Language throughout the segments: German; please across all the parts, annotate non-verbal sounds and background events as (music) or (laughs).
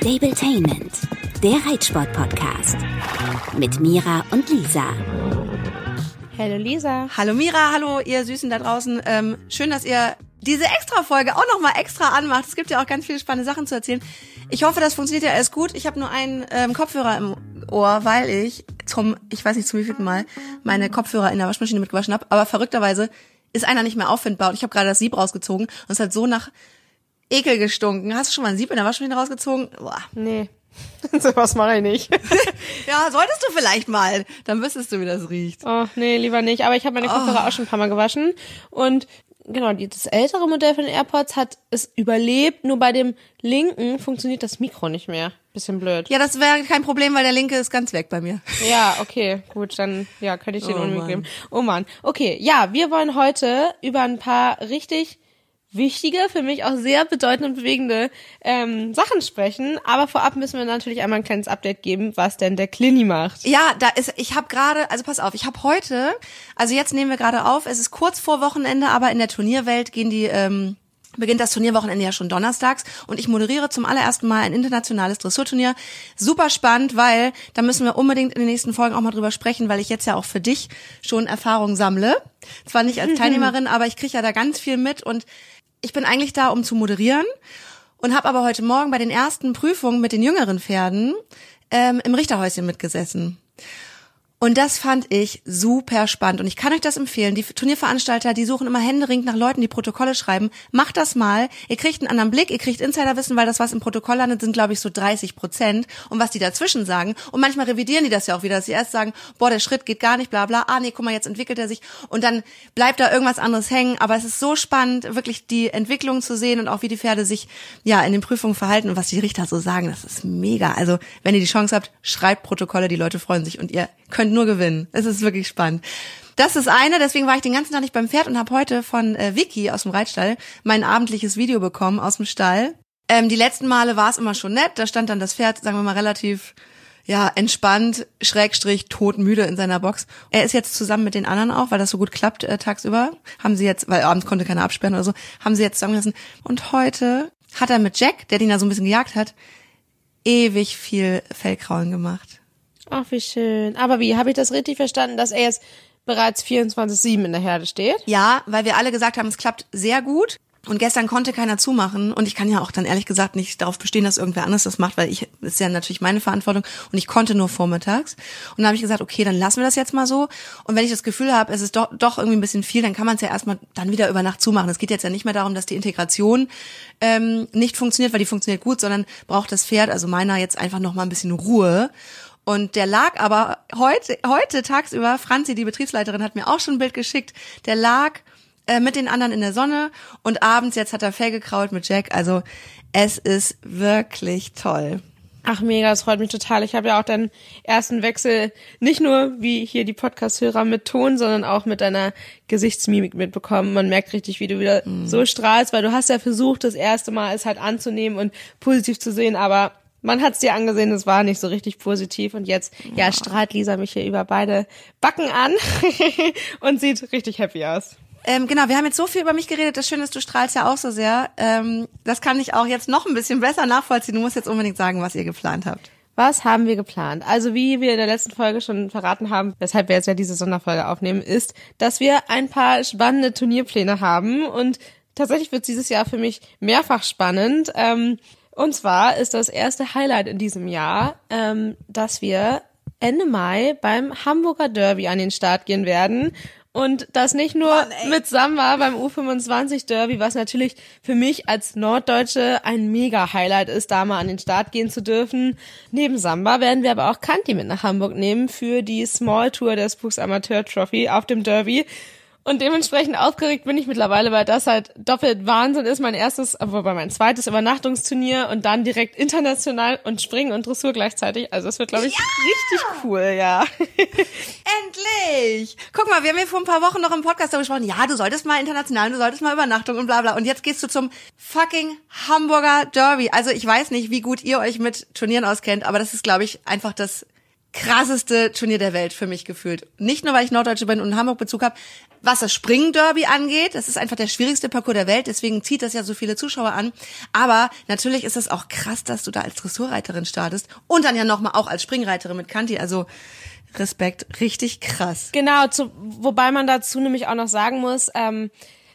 Stabletainment, der Reitsport-Podcast. Mit Mira und Lisa. Hallo Lisa. Hallo Mira, hallo ihr Süßen da draußen. Ähm, schön, dass ihr diese Extra-Folge auch nochmal extra anmacht. Es gibt ja auch ganz viele spannende Sachen zu erzählen. Ich hoffe, das funktioniert ja alles gut. Ich habe nur einen ähm, Kopfhörer im Ohr, weil ich zum, ich weiß nicht zum wievielten Mal, meine Kopfhörer in der Waschmaschine mitgewaschen habe. Aber verrückterweise ist einer nicht mehr auffindbar und ich habe gerade das Sieb rausgezogen und es hat so nach Ekel gestunken. Hast du schon mal ein Sieb in der Waschmaschine rausgezogen? Boah. Nee. (laughs) so was mache ich nicht. (laughs) ja, solltest du vielleicht mal. Dann wüsstest du, wie das riecht. Oh, nee, lieber nicht. Aber ich habe meine Kopfhörer oh. auch schon ein paar Mal gewaschen. Und genau, das ältere Modell von den AirPods hat es überlebt. Nur bei dem linken funktioniert das Mikro nicht mehr. Bisschen blöd. Ja, das wäre kein Problem, weil der linke ist ganz weg bei mir. Ja, okay, gut, dann ja, könnte ich den oh, unbequem. Oh man. Okay, ja, wir wollen heute über ein paar richtig wichtige, für mich auch sehr bedeutende und bewegende ähm, Sachen sprechen. Aber vorab müssen wir natürlich einmal ein kleines Update geben, was denn der Clini macht. Ja, da ist, ich habe gerade, also pass auf, ich habe heute, also jetzt nehmen wir gerade auf, es ist kurz vor Wochenende, aber in der Turnierwelt gehen die ähm, beginnt das Turnierwochenende ja schon donnerstags und ich moderiere zum allerersten Mal ein internationales Dressurturnier. Super spannend, weil da müssen wir unbedingt in den nächsten Folgen auch mal drüber sprechen, weil ich jetzt ja auch für dich schon Erfahrung sammle. Zwar nicht als (laughs) Teilnehmerin, aber ich kriege ja da ganz viel mit und ich bin eigentlich da, um zu moderieren und habe aber heute Morgen bei den ersten Prüfungen mit den jüngeren Pferden ähm, im Richterhäuschen mitgesessen. Und das fand ich super spannend. Und ich kann euch das empfehlen. Die Turnierveranstalter, die suchen immer händeringend nach Leuten, die Protokolle schreiben. Macht das mal. Ihr kriegt einen anderen Blick, ihr kriegt Insiderwissen, weil das, was im Protokoll landet, sind, glaube ich, so 30 Prozent. Und was die dazwischen sagen. Und manchmal revidieren die das ja auch wieder, dass sie erst sagen, boah, der Schritt geht gar nicht, bla bla. Ah, nee, guck mal, jetzt entwickelt er sich. Und dann bleibt da irgendwas anderes hängen. Aber es ist so spannend, wirklich die Entwicklung zu sehen und auch wie die Pferde sich, ja, in den Prüfungen verhalten und was die Richter so sagen. Das ist mega. Also, wenn ihr die Chance habt, schreibt Protokolle, die Leute freuen sich und ihr könnt nur gewinnen. Es ist wirklich spannend. Das ist eine, deswegen war ich den ganzen Tag nicht beim Pferd und habe heute von äh, Vicky aus dem Reitstall mein abendliches Video bekommen aus dem Stall. Ähm, die letzten Male war es immer schon nett, da stand dann das Pferd, sagen wir mal, relativ ja, entspannt, schrägstrich, todmüde in seiner Box. Er ist jetzt zusammen mit den anderen auch, weil das so gut klappt äh, tagsüber. Haben sie jetzt, weil abends konnte keiner absperren oder so, haben sie jetzt zusammengelassen. Und heute hat er mit Jack, der den da so ein bisschen gejagt hat, ewig viel Fellkraulen gemacht. Ach, wie schön. Aber wie, habe ich das richtig verstanden, dass er jetzt bereits 24-7 in der Herde steht? Ja, weil wir alle gesagt haben, es klappt sehr gut. Und gestern konnte keiner zumachen und ich kann ja auch dann ehrlich gesagt nicht darauf bestehen, dass irgendwer anderes das macht, weil ich ist ja natürlich meine Verantwortung und ich konnte nur vormittags. Und dann habe ich gesagt, okay, dann lassen wir das jetzt mal so. Und wenn ich das Gefühl habe, es ist doch, doch irgendwie ein bisschen viel, dann kann man es ja erstmal dann wieder über Nacht zumachen. Es geht jetzt ja nicht mehr darum, dass die Integration ähm, nicht funktioniert, weil die funktioniert gut, sondern braucht das Pferd, also meiner jetzt einfach noch mal ein bisschen Ruhe. Und der lag aber heute, heute tagsüber, Franzi, die Betriebsleiterin, hat mir auch schon ein Bild geschickt, der lag äh, mit den anderen in der Sonne und abends jetzt hat er Fell gekraut mit Jack. Also es ist wirklich toll. Ach mega, das freut mich total. Ich habe ja auch deinen ersten Wechsel nicht nur wie hier die Podcast-Hörer mit Ton, sondern auch mit deiner Gesichtsmimik mitbekommen. Man merkt richtig, wie du wieder mm. so strahlst, weil du hast ja versucht, das erste Mal es halt anzunehmen und positiv zu sehen, aber man hat's dir angesehen, es war nicht so richtig positiv und jetzt ja. ja strahlt Lisa mich hier über beide Backen an (laughs) und sieht richtig happy aus. Ähm, genau, wir haben jetzt so viel über mich geredet. Das Schöne ist, du strahlst ja auch so sehr. Ähm, das kann ich auch jetzt noch ein bisschen besser nachvollziehen. Du musst jetzt unbedingt sagen, was ihr geplant habt. Was haben wir geplant? Also wie wir in der letzten Folge schon verraten haben, weshalb wir jetzt ja diese Sonderfolge aufnehmen, ist, dass wir ein paar spannende Turnierpläne haben und tatsächlich wird dieses Jahr für mich mehrfach spannend. Ähm, und zwar ist das erste Highlight in diesem Jahr, ähm, dass wir Ende Mai beim Hamburger Derby an den Start gehen werden. Und das nicht nur Mann, mit Samba beim U25 Derby, was natürlich für mich als Norddeutsche ein mega Highlight ist, da mal an den Start gehen zu dürfen. Neben Samba werden wir aber auch Kanti mit nach Hamburg nehmen für die Small Tour der Spooks Amateur Trophy auf dem Derby. Und dementsprechend aufgeregt bin ich mittlerweile, weil das halt doppelt Wahnsinn ist. Mein erstes, wobei mein zweites Übernachtungsturnier und dann direkt international und Springen und Dressur gleichzeitig. Also es wird, glaube ich, ja! richtig cool, ja. (laughs) Endlich! Guck mal, wir haben hier vor ein paar Wochen noch im Podcast darüber gesprochen, ja, du solltest mal international, du solltest mal Übernachtung und bla bla. Und jetzt gehst du zum fucking Hamburger Derby. Also ich weiß nicht, wie gut ihr euch mit Turnieren auskennt, aber das ist, glaube ich, einfach das krasseste Turnier der Welt für mich gefühlt. Nicht nur, weil ich Norddeutsche bin und Hamburg-Bezug habe, was das Springen-Derby angeht. Das ist einfach der schwierigste Parcours der Welt, deswegen zieht das ja so viele Zuschauer an. Aber natürlich ist es auch krass, dass du da als Dressurreiterin startest und dann ja nochmal auch als Springreiterin mit Kanti. Also Respekt, richtig krass. Genau, zu, wobei man dazu nämlich auch noch sagen muss, ähm,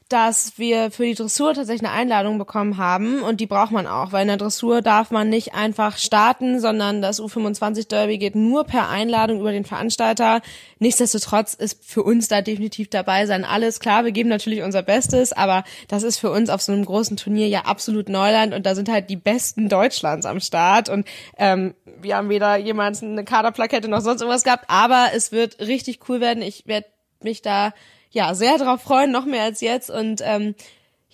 dass wir für die Dressur tatsächlich eine Einladung bekommen haben und die braucht man auch, weil in der Dressur darf man nicht einfach starten, sondern das U25 Derby geht nur per Einladung über den Veranstalter. Nichtsdestotrotz ist für uns da definitiv dabei sein alles klar. Wir geben natürlich unser Bestes, aber das ist für uns auf so einem großen Turnier ja absolut Neuland und da sind halt die Besten Deutschlands am Start und ähm, wir haben weder jemals eine Kaderplakette noch sonst irgendwas gehabt, aber es wird richtig cool werden. Ich werde mich da ja sehr darauf freuen, noch mehr als jetzt und ähm,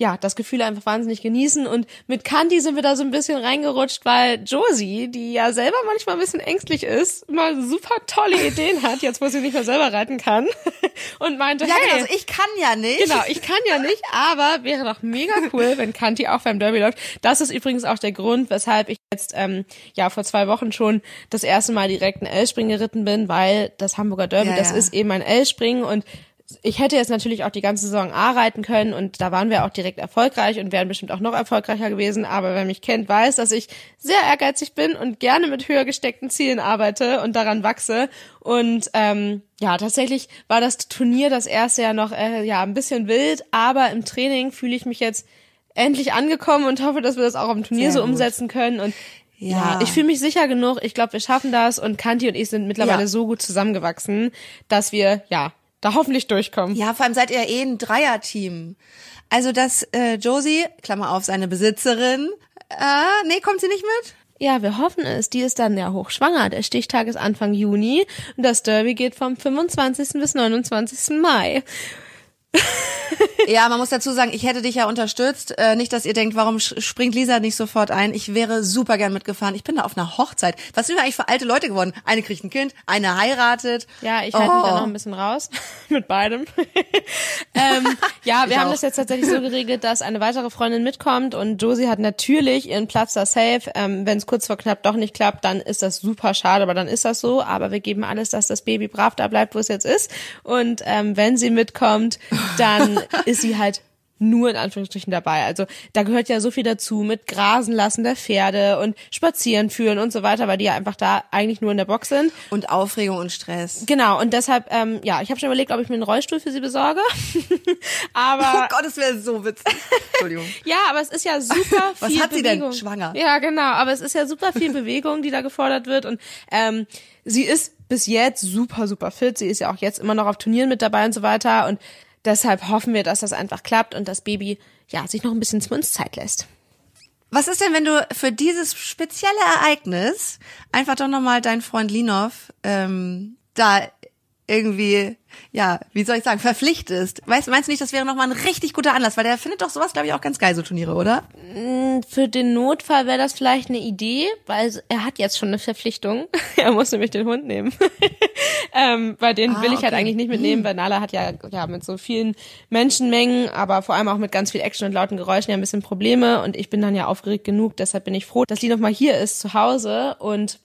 ja, das Gefühl einfach wahnsinnig genießen. Und mit Kanti sind wir da so ein bisschen reingerutscht, weil Josie, die ja selber manchmal ein bisschen ängstlich ist, mal super tolle Ideen hat, jetzt wo sie nicht mehr selber reiten kann. (laughs) Und meinte, Ja, hey, genau, also ich kann ja nicht. Genau, ich kann ja nicht, aber wäre doch mega cool, wenn Kanti auch beim Derby läuft. Das ist übrigens auch der Grund, weshalb ich jetzt ähm, ja vor zwei Wochen schon das erste Mal direkt ein L-Spring geritten bin, weil das Hamburger Derby, Ja, das ja. ist eben ein L-Springen und ich hätte jetzt natürlich auch die ganze Saison A reiten können und da waren wir auch direkt erfolgreich und wären bestimmt auch noch erfolgreicher gewesen. Aber wer mich kennt, weiß, dass ich sehr ehrgeizig bin und gerne mit höher gesteckten Zielen arbeite und daran wachse. Und ähm, ja, tatsächlich war das Turnier das erste Jahr noch äh, ja ein bisschen wild, aber im Training fühle ich mich jetzt endlich angekommen und hoffe, dass wir das auch am Turnier Sehr so gut. umsetzen können. Und ja, Ja. ich fühle mich sicher genug. Ich glaube, wir schaffen das und Kanti und ich sind mittlerweile Ja. so gut zusammengewachsen, dass wir ja da hoffentlich durchkommen. Ja, vor allem seid ihr eh ein Dreierteam. Also dass äh, Josie, Klammer auf, seine Besitzerin, äh, nee, kommt sie nicht mit? Ja, wir hoffen es. Die ist dann ja hochschwanger. Der Stichtag ist Anfang Juni und das Derby geht vom 25. bis 29. Mai. Ja, man muss dazu sagen, ich hätte dich ja unterstützt. Äh, nicht, dass ihr denkt, warum springt Lisa nicht sofort ein? Ich wäre super gern mitgefahren. Ich bin da auf einer Hochzeit. Was sind wir eigentlich für alte Leute geworden? Eine kriegt ein Kind, eine heiratet. Ja, ich halte mich da Oh. noch ein bisschen raus (laughs) mit beidem. (laughs) ähm, ja, wir Ich haben auch. das jetzt tatsächlich so geregelt, dass eine weitere Freundin mitkommt und Josie hat natürlich ihren Platz da safe. Ähm, Wenn es kurz vor knapp doch nicht klappt, dann ist das super schade, aber dann ist das so. Aber wir geben alles, dass das Baby brav da bleibt, wo es jetzt ist. Und ähm, wenn sie mitkommt, dann ist sie halt nur in Anführungsstrichen dabei. Also da gehört ja so viel dazu mit Grasen lassen der Pferde und Spazieren führen und so weiter, weil die ja einfach da eigentlich nur in der Box sind. Und Aufregung und Stress. Genau, und deshalb, ähm, ja, ich habe schon überlegt, ob ich mir einen Rollstuhl für sie besorge. (laughs) aber Oh Gott, es wäre so witzig. Entschuldigung. (laughs) ja, aber es ist ja super Was viel hat sie denn? Bewegung. Schwanger? Ja, genau, aber es ist ja super viel Bewegung, die da gefordert wird und ähm, sie ist bis jetzt super, super fit. Sie ist ja auch jetzt immer noch auf Turnieren mit dabei und so weiter und deshalb hoffen wir, dass das einfach klappt und das Baby ja sich noch ein bisschen zu uns Zeit lässt. Was ist denn, wenn du für dieses spezielle Ereignis einfach doch nochmal deinen Freund Linov ähm, da irgendwie, ja, wie soll ich sagen, verpflichtest? Weißt, meinst du nicht, das wäre nochmal ein richtig guter Anlass? Weil der findet doch sowas, glaube ich, auch ganz geil, so Turniere, oder? Für den Notfall wäre das vielleicht eine Idee, weil er hat jetzt schon eine Verpflichtung. (laughs) er muss nämlich den Hund nehmen. (laughs) ähm, bei den Ah, will ich halt okay. eigentlich nicht mitnehmen, weil Nala hat ja, ja mit so vielen Menschenmengen, aber vor allem auch mit ganz viel Action und lauten Geräuschen ja ein bisschen Probleme und ich bin dann ja aufgeregt genug, deshalb bin ich froh, dass Lee noch mal hier ist zu Hause und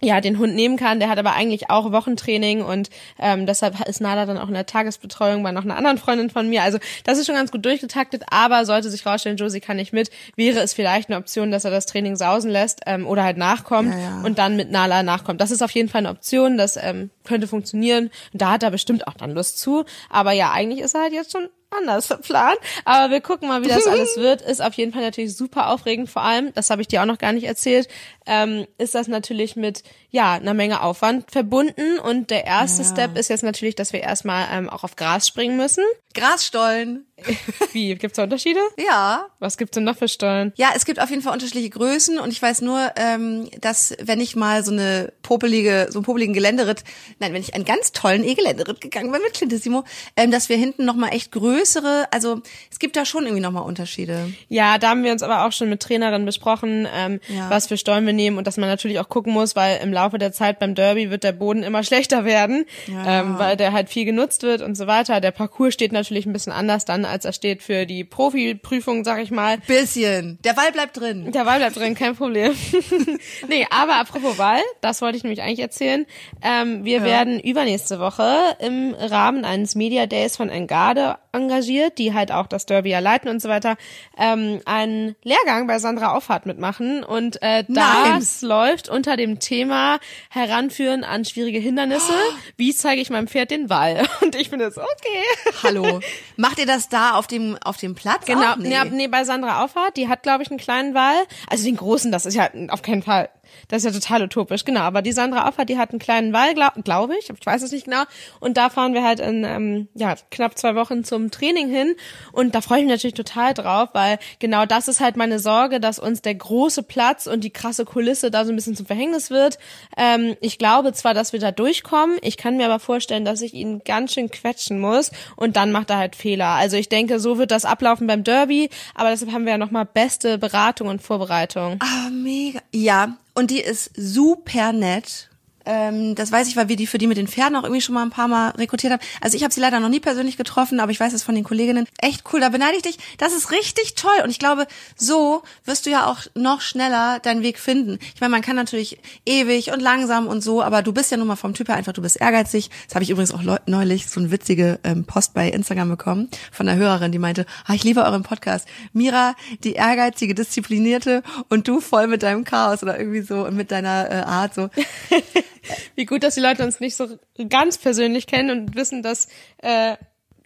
ja, den Hund nehmen kann. Der hat aber eigentlich auch Wochentraining und ähm, deshalb ist Nala dann auch in der Tagesbetreuung bei noch einer anderen Freundin von mir. Also das ist schon ganz gut durchgetaktet, aber sollte sich rausstellen, Josie kann nicht mit, wäre es vielleicht eine Option, dass er das Training sausen lässt ähm, oder halt nachkommt Ja, ja. und dann mit Nala nachkommt. Das ist auf jeden Fall eine Option, das ähm, könnte funktionieren. Und da hat er bestimmt auch dann Lust zu. Aber ja, eigentlich ist er halt jetzt schon anders verplant. Aber wir gucken mal, wie das (laughs) alles wird. Ist auf jeden Fall natürlich super aufregend. Vor allem, das habe ich dir auch noch gar nicht erzählt, ähm, ist das natürlich mit ja einer Menge Aufwand verbunden. Und der erste Ja. Step ist jetzt natürlich, dass wir erstmal ähm, auch auf Gras springen müssen. Grasstollen. (laughs) Wie? Gibt's da Unterschiede? Ja. Was gibt's denn noch für Stollen? Ja, es gibt auf jeden Fall unterschiedliche Größen und ich weiß nur, ähm, dass wenn ich mal so eine popelige, so einen popeligen Geländeritt, nein, wenn ich einen ganz tollen E-Geländeritt gegangen bin mit Clintissimo, ähm, dass wir hinten nochmal echt größere, also es gibt da schon irgendwie nochmal Unterschiede. Ja, da haben wir uns aber auch schon mit Trainerinnen besprochen, ähm, Ja. was für Stollen wir nehmen und dass man natürlich auch gucken muss, weil im Laufe der Zeit beim Derby wird der Boden immer (laughs) schlechter werden, Ja. ähm, weil der halt viel genutzt wird und so weiter. Der Parcours steht natürlich ein bisschen anders dann, als er steht für die Profi-Prüfung, sag ich mal. Bisschen. Der Wall bleibt drin. Der Wahl bleibt drin, kein Problem. (laughs) nee, aber apropos Wahl, das wollte ich nämlich eigentlich erzählen. Ähm, wir werden übernächste Woche im Rahmen eines Media Days von Engarde engagiert, die halt auch das Derby ja leiten und so weiter, ähm, einen Lehrgang bei Sandra Auffahrt mitmachen. Und äh, das Nein. läuft unter dem Thema Heranführen an schwierige Hindernisse. Wie zeige ich meinem Pferd den Wall? (laughs) Und ich bin jetzt, okay. Hallo. (laughs) Macht ihr das da auf dem, auf dem Platz? Genau, Auch? nee. Nee, nee, bei Sandra Auffahrt, die hat, glaube ich, einen kleinen Wall. Also den großen, das ist ja auf keinen Fall. Das ist ja total utopisch, genau. Aber die Sandra Auffahrt, die hat einen kleinen Wall, glaube glaub ich. Ich weiß es nicht genau. Und da fahren wir halt in ähm, ja, knapp zwei Wochen zum Training hin. Und da freue ich mich natürlich total drauf, weil genau das ist halt meine Sorge, dass uns der große Platz und die krasse Kulisse da so ein bisschen zum Verhängnis wird. Ähm, ich glaube zwar, dass wir da durchkommen. Ich kann mir aber vorstellen, dass ich ihn ganz schön quetschen muss. Und dann macht er halt Fehler. Also ich denke, so wird das ablaufen beim Derby. Aber deshalb haben wir ja nochmal beste Beratung und Vorbereitung. Ah, mega. Ja, und die ist super nett. Ähm, das weiß ich, weil wir die für die mit den Pferden auch irgendwie schon mal ein paar Mal rekrutiert haben. Also ich habe sie leider noch nie persönlich getroffen, aber ich weiß es von den Kolleginnen. Echt cool, da beneide ich dich. Das ist richtig toll. Und ich glaube, so wirst du ja auch noch schneller deinen Weg finden. Ich meine, man kann natürlich ewig und langsam und so, aber du bist ja nun mal vom Typ her einfach, du bist ehrgeizig. Das habe ich übrigens auch neulich so eine witzige ähm, Post bei Instagram bekommen von einer Hörerin, die meinte, ah, ich liebe euren Podcast. Mira, die ehrgeizige, disziplinierte und du voll mit deinem Chaos oder irgendwie so und mit deiner äh, Art so. (laughs) Wie gut, dass die Leute uns nicht so ganz persönlich kennen und wissen, dass äh,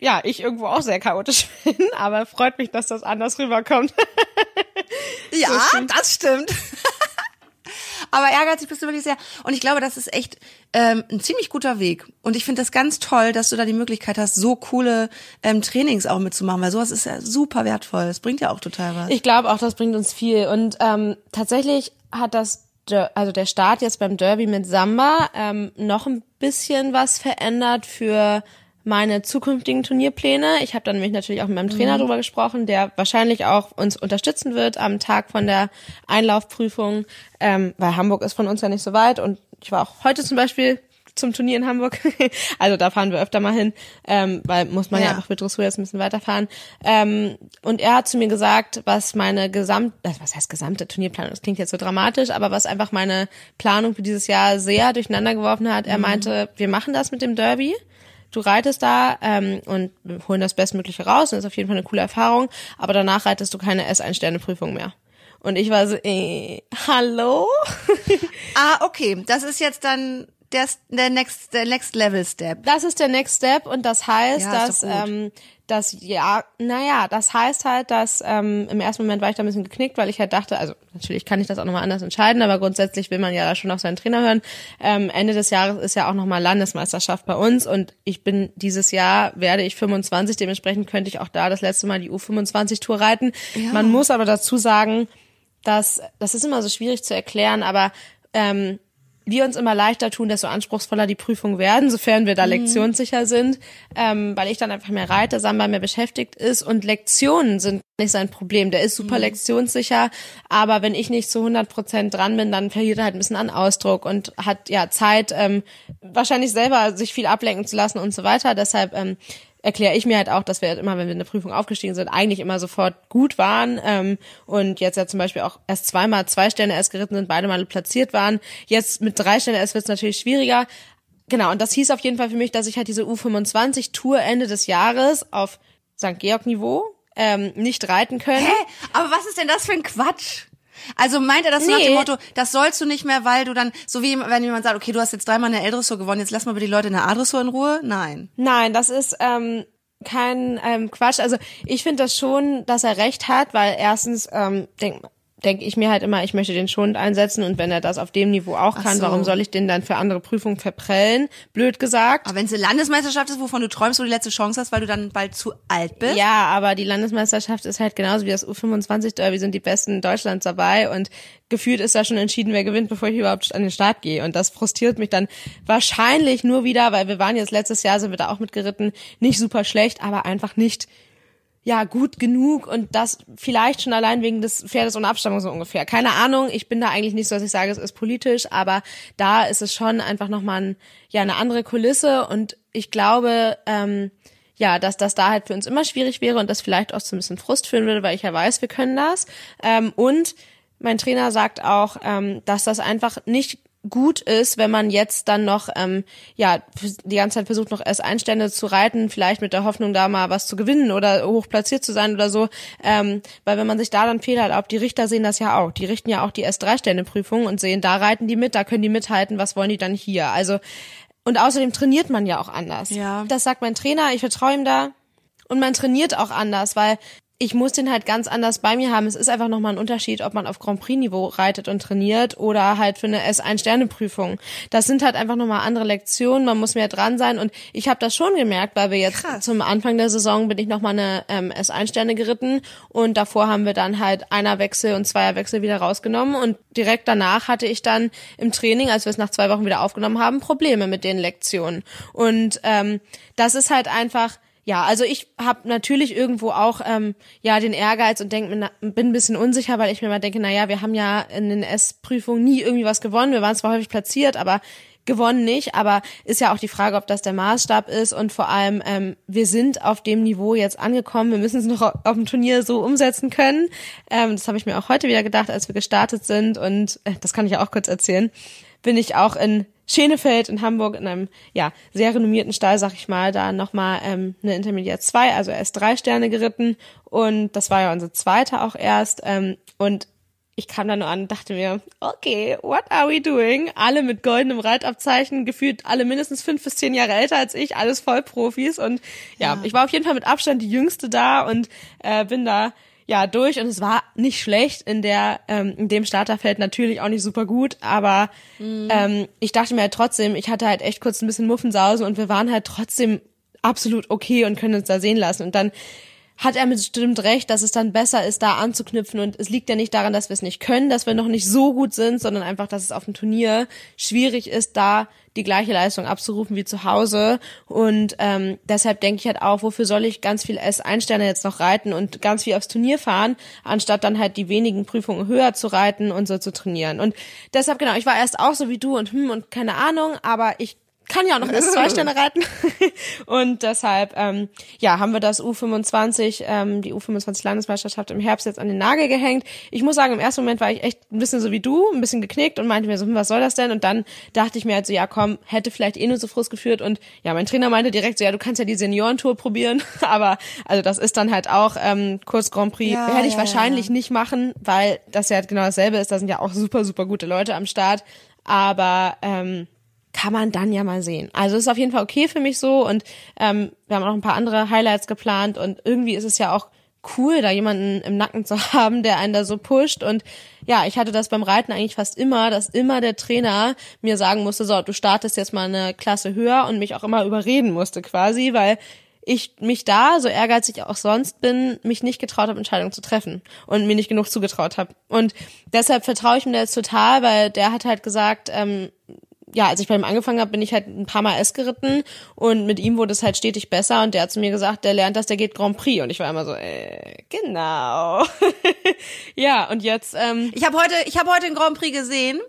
ja ich irgendwo auch sehr chaotisch (laughs) bin. Aber freut mich, dass das anders rüberkommt. (laughs) Ja, stimmt. das stimmt. (laughs) Aber ehrgeizig bist du wirklich sehr. Und ich glaube, das ist echt ähm, ein ziemlich guter Weg. Und ich finde das ganz toll, dass du da die Möglichkeit hast, so coole ähm, Trainings auch mitzumachen, weil sowas ist ja super wertvoll. Das bringt ja auch total was. Ich glaube auch, das bringt uns viel. Und ähm, tatsächlich hat das, also der Start jetzt beim Derby mit Samba ähm, noch ein bisschen was verändert für meine zukünftigen Turnierpläne. Ich habe dann nämlich natürlich auch mit meinem Trainer drüber gesprochen, der wahrscheinlich auch uns unterstützen wird am Tag von der Einlaufprüfung, ähm, weil Hamburg ist von uns ja nicht so weit und ich war auch heute zum Beispiel zum Turnier in Hamburg. (laughs) also da fahren wir öfter mal hin, ähm, weil muss man ja, Ja. einfach für Dressur jetzt ein bisschen weiterfahren. Ähm, und er hat zu mir gesagt, was meine gesamt, was heißt gesamte Turnierplanung, das klingt jetzt so dramatisch, aber was einfach meine Planung für dieses Jahr sehr durcheinander geworfen hat. Er meinte, wir machen das mit dem Derby. Du reitest da ähm, und holen das Bestmögliche raus und das ist auf jeden Fall eine coole Erfahrung, aber danach reitest du keine S1-Sterne-Prüfung mehr. Und ich war so, äh, hallo? (laughs) Ah, okay. Das ist jetzt dann der, der next, der next Level Step. Das ist der Next Step und das heißt, Ja, dass ähm, das ja, naja, das heißt halt, dass ähm, im ersten Moment war ich da ein bisschen geknickt, weil ich halt dachte, also natürlich kann ich das auch nochmal anders entscheiden, aber grundsätzlich will man ja da schon auf seinen Trainer hören. Ähm, Ende des Jahres ist ja auch nochmal Landesmeisterschaft bei uns und ich bin dieses Jahr werde ich 25, dementsprechend könnte ich auch da das letzte Mal die U25 Tour reiten. Man muss aber dazu sagen, dass das ist immer so schwierig zu erklären, aber ähm, wir uns immer leichter tun, desto anspruchsvoller die Prüfungen werden, sofern wir da lektionssicher sind, ähm, weil ich dann einfach mehr reite, Samba mehr beschäftigt ist. Und Lektionen sind nicht sein Problem. Der ist super lektionssicher, aber wenn ich nicht zu 100 Prozent dran bin, dann verliert er halt ein bisschen an Ausdruck und hat ja Zeit, ähm, wahrscheinlich selber sich viel ablenken zu lassen und so weiter. Deshalb ähm, erkläre ich mir halt auch, dass wir halt immer, wenn wir in eine Prüfung aufgestiegen sind, eigentlich immer sofort gut waren ähm, und jetzt ja zum Beispiel auch erst zweimal zwei Sterne erst geritten sind, beide Male platziert waren. Jetzt mit drei Sterne erst wird es natürlich schwieriger. Genau, und das hieß auf jeden Fall für mich, dass ich halt diese U25-Tour Ende des Jahres auf St. Georg-Niveau ähm, nicht reiten können. Hä? Aber was ist denn das für ein Quatsch? Also meint er das so nach Nee. dem Motto, das sollst du nicht mehr, weil du dann, so wie wenn jemand sagt, okay, du hast jetzt dreimal eine L-Dressur gewonnen, jetzt lass mal bitte die Leute in der A-Dressur in Ruhe? Nein. Nein, das ist ähm, kein ähm, Quatsch. Also ich finde das schon, dass er recht hat, weil erstens ähm, denk denke ich mir halt immer, ich möchte den schonend einsetzen und wenn er das auf dem Niveau auch kann, so. warum soll ich den dann für andere Prüfungen verprellen? Blöd gesagt. Aber wenn es eine Landesmeisterschaft ist, wovon du träumst, wo du die letzte Chance hast, weil du dann bald zu alt bist? Ja, aber die Landesmeisterschaft ist halt genauso wie das U25 Derby sind die besten Deutschlands dabei und gefühlt ist da schon entschieden, wer gewinnt, bevor ich überhaupt an den Start gehe und das frustriert mich dann wahrscheinlich nur wieder, weil wir waren jetzt letztes Jahr sind wir da auch mitgeritten, nicht super schlecht, aber einfach nicht ja, gut genug und das vielleicht schon allein wegen des Pferdes ohne Abstammung so ungefähr. Keine Ahnung, ich bin da eigentlich nicht so, dass ich sage, es ist politisch, aber da ist es schon einfach nochmal ein, ja, eine andere Kulisse und ich glaube, ähm, ja, dass das da halt für uns immer schwierig wäre und das vielleicht auch zu ein bisschen Frust führen würde, weil ich ja weiß, wir können das. Ähm, und mein Trainer sagt auch, ähm, dass das einfach nicht gut ist, wenn man jetzt dann noch ähm, ja die ganze Zeit versucht noch erst Einstände zu reiten, vielleicht mit der Hoffnung da mal was zu gewinnen oder hoch platziert zu sein oder so, ähm, weil wenn man sich da dann Fehler erlaubt, die Richter sehen das ja auch, die richten ja auch die S3-Stände-Prüfung und sehen, da reiten die mit, da können die mithalten, was wollen die dann hier? Also und außerdem trainiert man ja auch anders. Ja. Das sagt mein Trainer, ich vertraue ihm da. Und man trainiert auch anders, weil ich muss den halt ganz anders bei mir haben. Es ist einfach nochmal ein Unterschied, ob man auf Grand Prix-Niveau reitet und trainiert oder halt für eine S1-Sterne-Prüfung. Das sind halt einfach nochmal andere Lektionen, man muss mehr dran sein und ich habe das schon gemerkt, weil wir jetzt Krass. zum Anfang der Saison bin ich nochmal eine ähm, S1-Sterne geritten und davor haben wir dann halt einer Wechsel und zweier Wechsel wieder rausgenommen und direkt danach hatte ich dann im Training, als wir es nach zwei Wochen wieder aufgenommen haben, Probleme mit den Lektionen. Und ähm, das ist halt einfach ja, also ich habe natürlich irgendwo auch ähm, ja den Ehrgeiz und denk, mir, bin ein bisschen unsicher, weil ich mir mal denke, na ja, wir haben ja in den S-Prüfungen nie irgendwie was gewonnen. Wir waren zwar häufig platziert, aber gewonnen nicht. Aber ist ja auch die Frage, ob das der Maßstab ist und vor allem ähm, wir sind auf dem Niveau jetzt angekommen. Wir müssen es noch auf dem Turnier so umsetzen können. Ähm, das habe ich mir auch heute wieder gedacht, als wir gestartet sind und äh, das kann ich ja auch kurz erzählen. Bin ich auch in Schenefeld in Hamburg in einem ja sehr renommierten Stall, sag ich mal, da nochmal ähm, eine Intermediate 2, also erst drei Sterne geritten und das war ja unsere zweite auch erst ähm, und ich kam da nur an und dachte mir, okay, what are we doing? Alle mit goldenem Reitabzeichen, gefühlt alle mindestens fünf bis zehn Jahre älter als ich, alles Vollprofis und ja, Ja. ich war auf jeden Fall mit Abstand die Jüngste da und äh, bin da ja durch und es war nicht schlecht in der ähm, in dem Starterfeld natürlich auch nicht super gut, aber ähm, ich dachte mir halt trotzdem, ich hatte halt echt kurz ein bisschen Muffensausen und wir waren halt trotzdem absolut okay und können uns da sehen lassen. Und dann hat er bestimmt recht, dass es dann besser ist, da anzuknüpfen. Und es liegt ja nicht daran, dass wir es nicht können, dass wir noch nicht so gut sind, sondern einfach, dass es auf dem Turnier schwierig ist, da die gleiche Leistung abzurufen wie zu Hause. Und ähm, deshalb denke ich halt auch, wofür soll ich ganz viel S1-Sterne jetzt noch reiten und ganz viel aufs Turnier fahren, anstatt dann halt die wenigen Prüfungen höher zu reiten und so zu trainieren. Und deshalb, genau, ich war erst auch so wie du und hm und keine Ahnung, aber ich kann ja auch noch erst (laughs) zwei Sterne reiten. (laughs) und deshalb, ähm, ja, haben wir das U25, ähm, die U25 Landesmeisterschaft im Herbst jetzt an den Nagel gehängt. Ich muss sagen, im ersten Moment war ich echt ein bisschen so wie du, ein bisschen geknickt und meinte mir so, hm, was soll das denn? Und dann dachte ich mir halt so, ja komm, hätte vielleicht eh nur so Frust geführt. Und ja, mein Trainer meinte direkt so, ja, du kannst ja die Seniorentour probieren. (laughs) Aber also das ist dann halt auch ähm, Kurs Grand Prix. Ja, Hätte ich ja, wahrscheinlich ja. nicht machen, weil das ja halt genau dasselbe ist. Da sind ja auch super, super gute Leute am Start. Aber ähm, kann man dann ja mal sehen. Also ist auf jeden Fall okay für mich so und ähm, wir haben auch ein paar andere Highlights geplant und irgendwie ist es ja auch cool, da jemanden im Nacken zu (laughs) haben, der einen da so pusht und ja, ich hatte das beim Reiten eigentlich fast immer, dass immer der Trainer mir sagen musste, so, du startest jetzt mal eine Klasse höher und mich auch immer überreden musste quasi, weil ich mich da, so ehrgeizig ich auch sonst bin, mich nicht getraut habe, Entscheidungen zu treffen und mir nicht genug zugetraut habe. Und deshalb vertraue ich da jetzt total, weil der hat halt gesagt, ähm, ja, als ich bei ihm angefangen habe, bin ich halt ein paar Mal S geritten und mit ihm wurde es halt stetig besser und der hat zu mir gesagt, der lernt das, der geht Grand Prix und ich war immer so, äh, genau. (laughs) ja, und jetzt, ähm, Ich habe heute, ich habe heute den Grand Prix gesehen.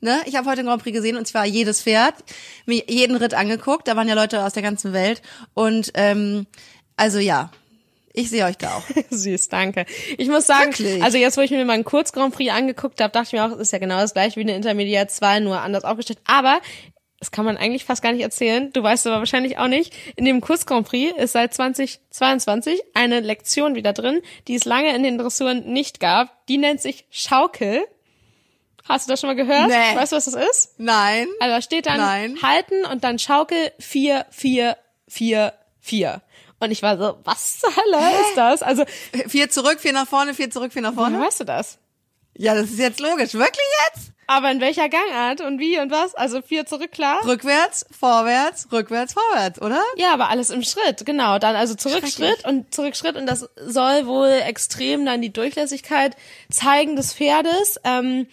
Ne? Ich habe heute den Grand Prix gesehen und zwar jedes Pferd, jeden Ritt angeguckt. Da waren ja Leute aus der ganzen Welt und ähm, also ja, ich sehe euch da auch. (laughs) Süß, danke. Ich muss sagen, Wirklich? also jetzt, wo ich mir mal einen Kurz Grand Prix angeguckt habe, dachte ich mir auch, es ist ja genau das gleiche wie eine Intermediate 2, nur anders aufgestellt. Aber das kann man eigentlich fast gar nicht erzählen. Du weißt aber wahrscheinlich auch nicht. In dem Kurs Grand Prix ist seit 2022 eine Lektion wieder drin, die es lange in den Dressuren nicht gab. Die nennt sich Schaukel. Hast du das schon mal gehört? Nee. Weißt du, was das ist? Nein. Also da steht dann Nein. halten und dann Schaukel 4, 4, 4, 4. Und ich war so, was zur Hölle ist das? Also, Vier zurück, vier nach vorne, vier zurück, vier nach woher vorne. weißt du das? Ja, das ist jetzt logisch. Wirklich jetzt? Aber in welcher Gangart und wie und was? Also vier zurück, klar? Rückwärts, vorwärts, rückwärts, vorwärts, oder? Ja, aber alles im Schritt, genau. Dann also zurück Schrecklich. Schritt und zurück Schritt und das soll wohl extrem dann die Durchlässigkeit zeigen des Pferdes, ähm,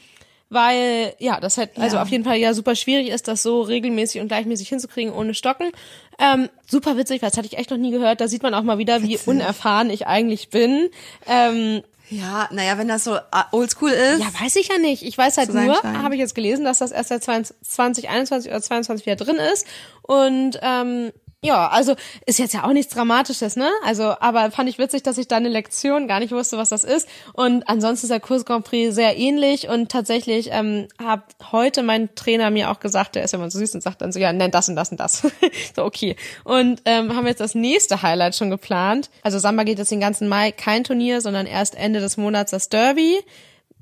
weil ja das halt also Ja. auf jeden Fall ja super schwierig ist, das so regelmäßig und gleichmäßig hinzukriegen ohne Stocken. Ähm, super witzig, weil das hatte ich echt noch nie gehört. Da sieht man auch mal wieder, wie unerfahren ich eigentlich bin. Ähm, Ja, naja, wenn das so ah, oldschool ist. Ja, weiß ich ja nicht. Ich weiß halt nur, habe ich jetzt gelesen, dass das erst seit 2021 oder 22 wieder drin ist. Und ähm, Ja, also ist jetzt ja auch nichts Dramatisches, ne? Also, aber fand ich witzig, dass ich da eine Lektion gar nicht wusste, was das ist. Und ansonsten ist der Kurs Grand Prix sehr ähnlich und tatsächlich ähm, hat heute mein Trainer mir auch gesagt, der ist ja immer so süß und sagt dann so, ja, nenn das und das und das. (laughs) so, okay. Und ähm, haben jetzt das nächste Highlight schon geplant. Also Samba geht jetzt den ganzen Mai kein Turnier, sondern erst Ende des Monats das Derby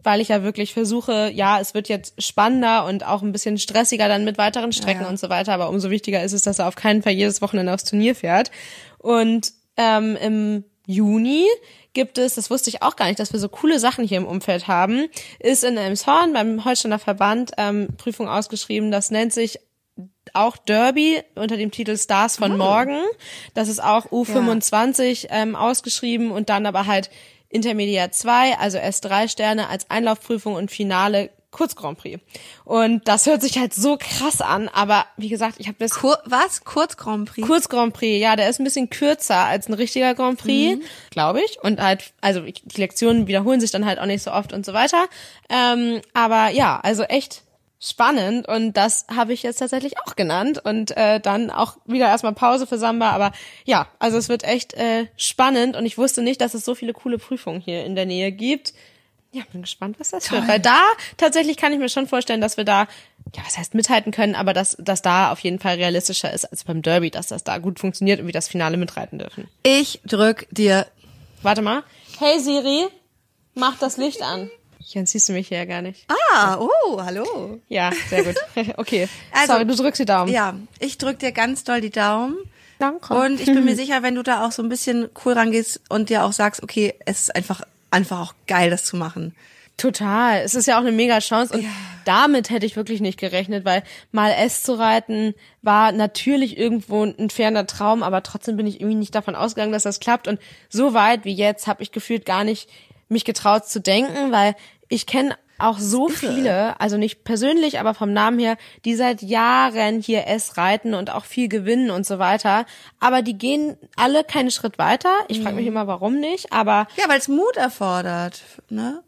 weil ich ja wirklich versuche, ja, es wird jetzt spannender und auch ein bisschen stressiger dann mit weiteren Strecken ja, ja. und so weiter, aber umso wichtiger ist es, dass er auf keinen Fall jedes Wochenende aufs Turnier fährt. Und ähm, im Juni gibt es, das wusste ich auch gar nicht, dass wir so coole Sachen hier im Umfeld haben, ist in Elmshorn beim Holsteiner Verband ähm, Prüfung ausgeschrieben, das nennt sich auch Derby unter dem Titel Stars von oh. Morgen. Das ist auch U25 ja. ähm, ausgeschrieben und dann aber halt Intermediate 2, also erst drei Sterne als Einlaufprüfung und Finale Kurz Grand Prix. Und das hört sich halt so krass an, aber wie gesagt, ich habe das Kur was Kurz Grand Prix. Kurz Grand Prix, ja, der ist ein bisschen kürzer als ein richtiger Grand Prix, mhm. glaube ich. Und halt, also die Lektionen wiederholen sich dann halt auch nicht so oft und so weiter. Ähm, aber ja, also echt spannend und das habe ich jetzt tatsächlich auch genannt und äh, dann auch wieder erstmal Pause für Samba, aber ja, also es wird echt äh, spannend und ich wusste nicht, dass es so viele coole Prüfungen hier in der Nähe gibt. Ja, bin gespannt, was das Toll. wird, weil da tatsächlich kann ich mir schon vorstellen, dass wir da ja, was heißt mithalten können, aber dass dass da auf jeden Fall realistischer ist als beim Derby, dass das da gut funktioniert und wir das Finale mitreiten dürfen. Ich drück dir Warte mal. Hey Siri, mach das Licht an. Dann siehst du mich hier ja gar nicht. Ah, oh, hallo. Ja, sehr gut. (laughs) Okay. Also, Sorry, du drückst die Daumen. Ja, ich drück dir ganz doll die Daumen. Danke. Und ich bin mir (laughs) sicher, wenn du da auch so ein bisschen cool rangehst und dir auch sagst, okay, es ist einfach, einfach auch geil, das zu machen. Total. Es ist ja auch eine mega Chance und ja. damit hätte ich wirklich nicht gerechnet, weil mal S zu reiten war natürlich irgendwo ein ferner Traum, aber trotzdem bin ich irgendwie nicht davon ausgegangen, dass das klappt und so weit wie jetzt habe ich gefühlt gar nicht mich getraut zu denken, weil ich kenne auch so viele, also nicht persönlich, aber vom Namen her, die seit Jahren hier S reiten und auch viel gewinnen und so weiter. Aber die gehen alle keinen Schritt weiter. Ich frage mich mhm. immer, warum nicht, aber. Ja, weil es Mut erfordert, ne?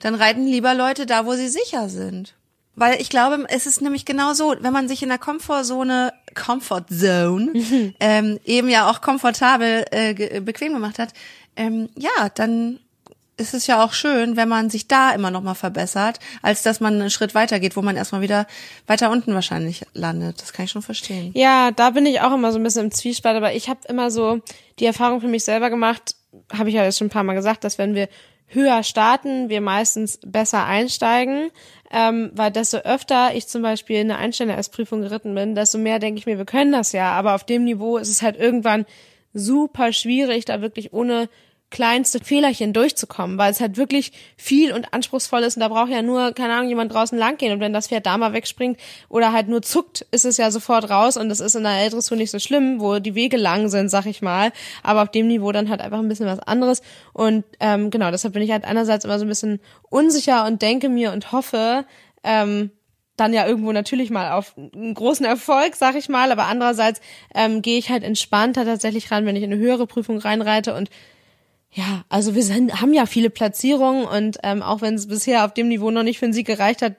Dann reiten lieber Leute da, wo sie sicher sind. Weil ich glaube, es ist nämlich genau so, wenn man sich in der Komfortzone, Comfort Zone, mhm. ähm, eben ja auch komfortabel, äh, bequem gemacht hat, ähm, ja, dann ist es ja auch schön, wenn man sich da immer noch mal verbessert, als dass man einen Schritt weiter geht, wo man erstmal wieder weiter unten wahrscheinlich landet. Das kann ich schon verstehen. Ja, da bin ich auch immer so ein bisschen im Zwiespalt, aber ich habe immer so die Erfahrung für mich selber gemacht, habe ich ja jetzt schon ein paar Mal gesagt, dass wenn wir höher starten, wir meistens besser einsteigen, ähm, weil desto öfter ich zum Beispiel eine Einsteigerprüfung geritten bin, desto mehr denke ich mir, wir können das ja, aber auf dem Niveau ist es halt irgendwann super schwierig, da wirklich ohne kleinste Fehlerchen durchzukommen, weil es halt wirklich viel und anspruchsvoll ist und da braucht ja nur, keine Ahnung, jemand draußen langgehen und wenn das Pferd da mal wegspringt oder halt nur zuckt, ist es ja sofort raus und das ist in der Eldressur nicht so schlimm, wo die Wege lang sind, sag ich mal, aber auf dem Niveau dann halt einfach ein bisschen was anderes und ähm, genau, deshalb bin ich halt einerseits immer so ein bisschen unsicher und denke mir und hoffe, ähm, dann ja irgendwo natürlich mal auf einen großen Erfolg, sag ich mal, aber andererseits ähm, gehe ich halt entspannter tatsächlich ran, wenn ich in eine höhere Prüfung reinreite und ja, also wir sind, haben ja viele Platzierungen und ähm, auch wenn es bisher auf dem Niveau noch nicht für einen Sieg gereicht hat,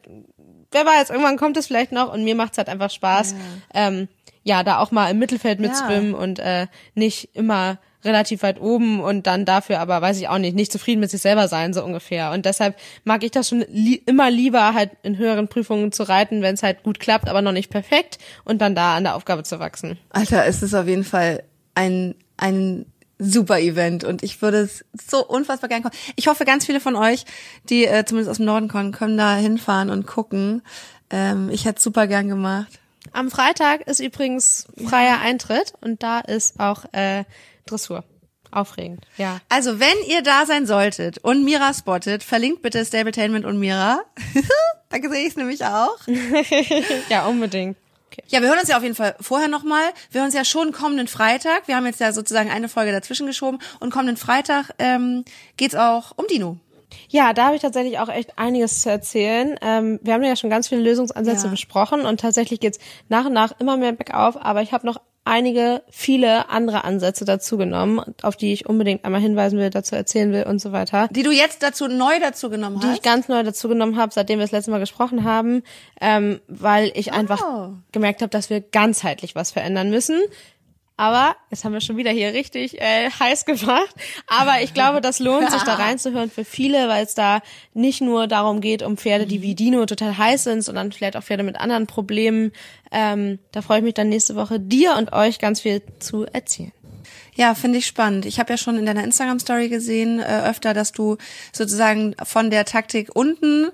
wer weiß, irgendwann kommt es vielleicht noch und mir macht's halt einfach Spaß, ja, ähm, ja da auch mal im Mittelfeld mitschwimmen ja. und äh, nicht immer relativ weit oben und dann dafür aber, weiß ich auch nicht, nicht zufrieden mit sich selber sein, so ungefähr. Und deshalb mag ich das schon li immer lieber, halt in höheren Prüfungen zu reiten, wenn es halt gut klappt, aber noch nicht perfekt und dann da an der Aufgabe zu wachsen. Alter, es ist auf jeden Fall ein, ein super Event und ich würde es so unfassbar gern kommen. Ich hoffe, ganz viele von euch, die äh, zumindest aus dem Norden kommen, können da hinfahren und gucken. Ähm, ich hätte super gern gemacht. Am Freitag ist übrigens freier Eintritt und da ist auch äh, Dressur. Aufregend, ja. Also, wenn ihr da sein solltet und Mira spottet, verlinkt bitte Stabletainment und Mira. (laughs) da sehe ich es nämlich auch. (laughs) ja, unbedingt. Okay. Ja, wir hören uns ja auf jeden Fall vorher nochmal. Wir hören uns ja schon kommenden Freitag. Wir haben jetzt ja sozusagen eine Folge dazwischen geschoben. Und kommenden Freitag ähm, geht's auch um Dino. Ja, da habe ich tatsächlich auch echt einiges zu erzählen. Ähm, wir haben ja schon ganz viele Lösungsansätze ja. besprochen und tatsächlich geht's nach und nach immer mehr bergauf, aber ich habe noch einige, viele andere Ansätze dazu genommen, auf die ich unbedingt einmal hinweisen will, dazu erzählen will und so weiter. Die du jetzt dazu neu dazu genommen hast? Die ich ganz neu dazu genommen habe, seitdem wir das letzte Mal gesprochen haben, ähm, weil ich oh. einfach gemerkt habe, dass wir ganzheitlich was verändern müssen. Aber jetzt haben wir schon wieder hier richtig äh, heiß gemacht. Aber ich glaube, das lohnt sich da (laughs) reinzuhören für viele, weil es da nicht nur darum geht, um Pferde, die wie Dino total heiß sind, sondern vielleicht auch Pferde mit anderen Problemen. Ähm, da freue ich mich dann nächste Woche, dir und euch ganz viel zu erzählen. Ja, finde ich spannend. Ich habe ja schon in deiner Instagram-Story gesehen, äh, öfter, dass du sozusagen von der Taktik unten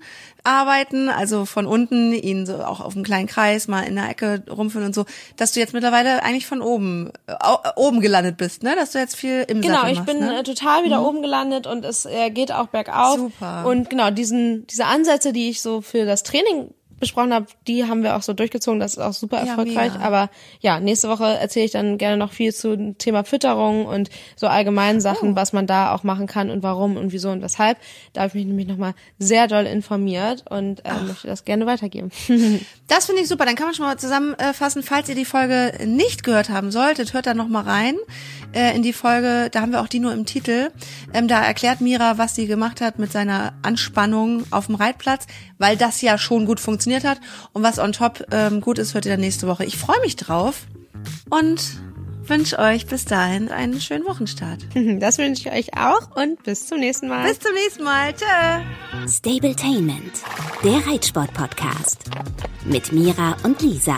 arbeiten, also von unten ihn so auch auf einem kleinen Kreis mal in der Ecke rumführen und so, dass du jetzt mittlerweile eigentlich von oben äh, oben gelandet bist, ne? Dass du jetzt viel im Genau, Sattel ich machst, bin ne? äh, total wieder oben gelandet und es äh, geht auch bergauf. Super. Und genau, diesen diese Ansätze, die ich so für das Training besprochen habe, die haben wir auch so durchgezogen, das ist auch super Ja, erfolgreich. mega. Aber ja, nächste Woche erzähle ich dann gerne noch viel zu dem Thema Fütterung und so allgemeinen Sachen, Oh. was man da auch machen kann und warum und wieso und weshalb. Da habe ich mich nämlich nochmal sehr doll informiert und äh, möchte das gerne weitergeben. (laughs) Das finde ich super. Dann kann man schon mal zusammenfassen, falls ihr die Folge nicht gehört haben solltet, hört da noch mal rein äh, in die Folge. Da haben wir auch die nur im Titel. Ähm, da erklärt Mira, was sie gemacht hat mit seiner Anspannung auf dem Reitplatz, weil das ja schon gut funktioniert hat. Und was on top ähm, gut ist, hört ihr dann nächste Woche. Ich freue mich drauf und wünsche euch bis dahin einen schönen Wochenstart. (laughs) Das wünsche ich euch auch und bis zum nächsten Mal. Bis zum nächsten Mal. Tschö. Stabletainment, der Reitsport-Podcast. Mit Mira und Lisa.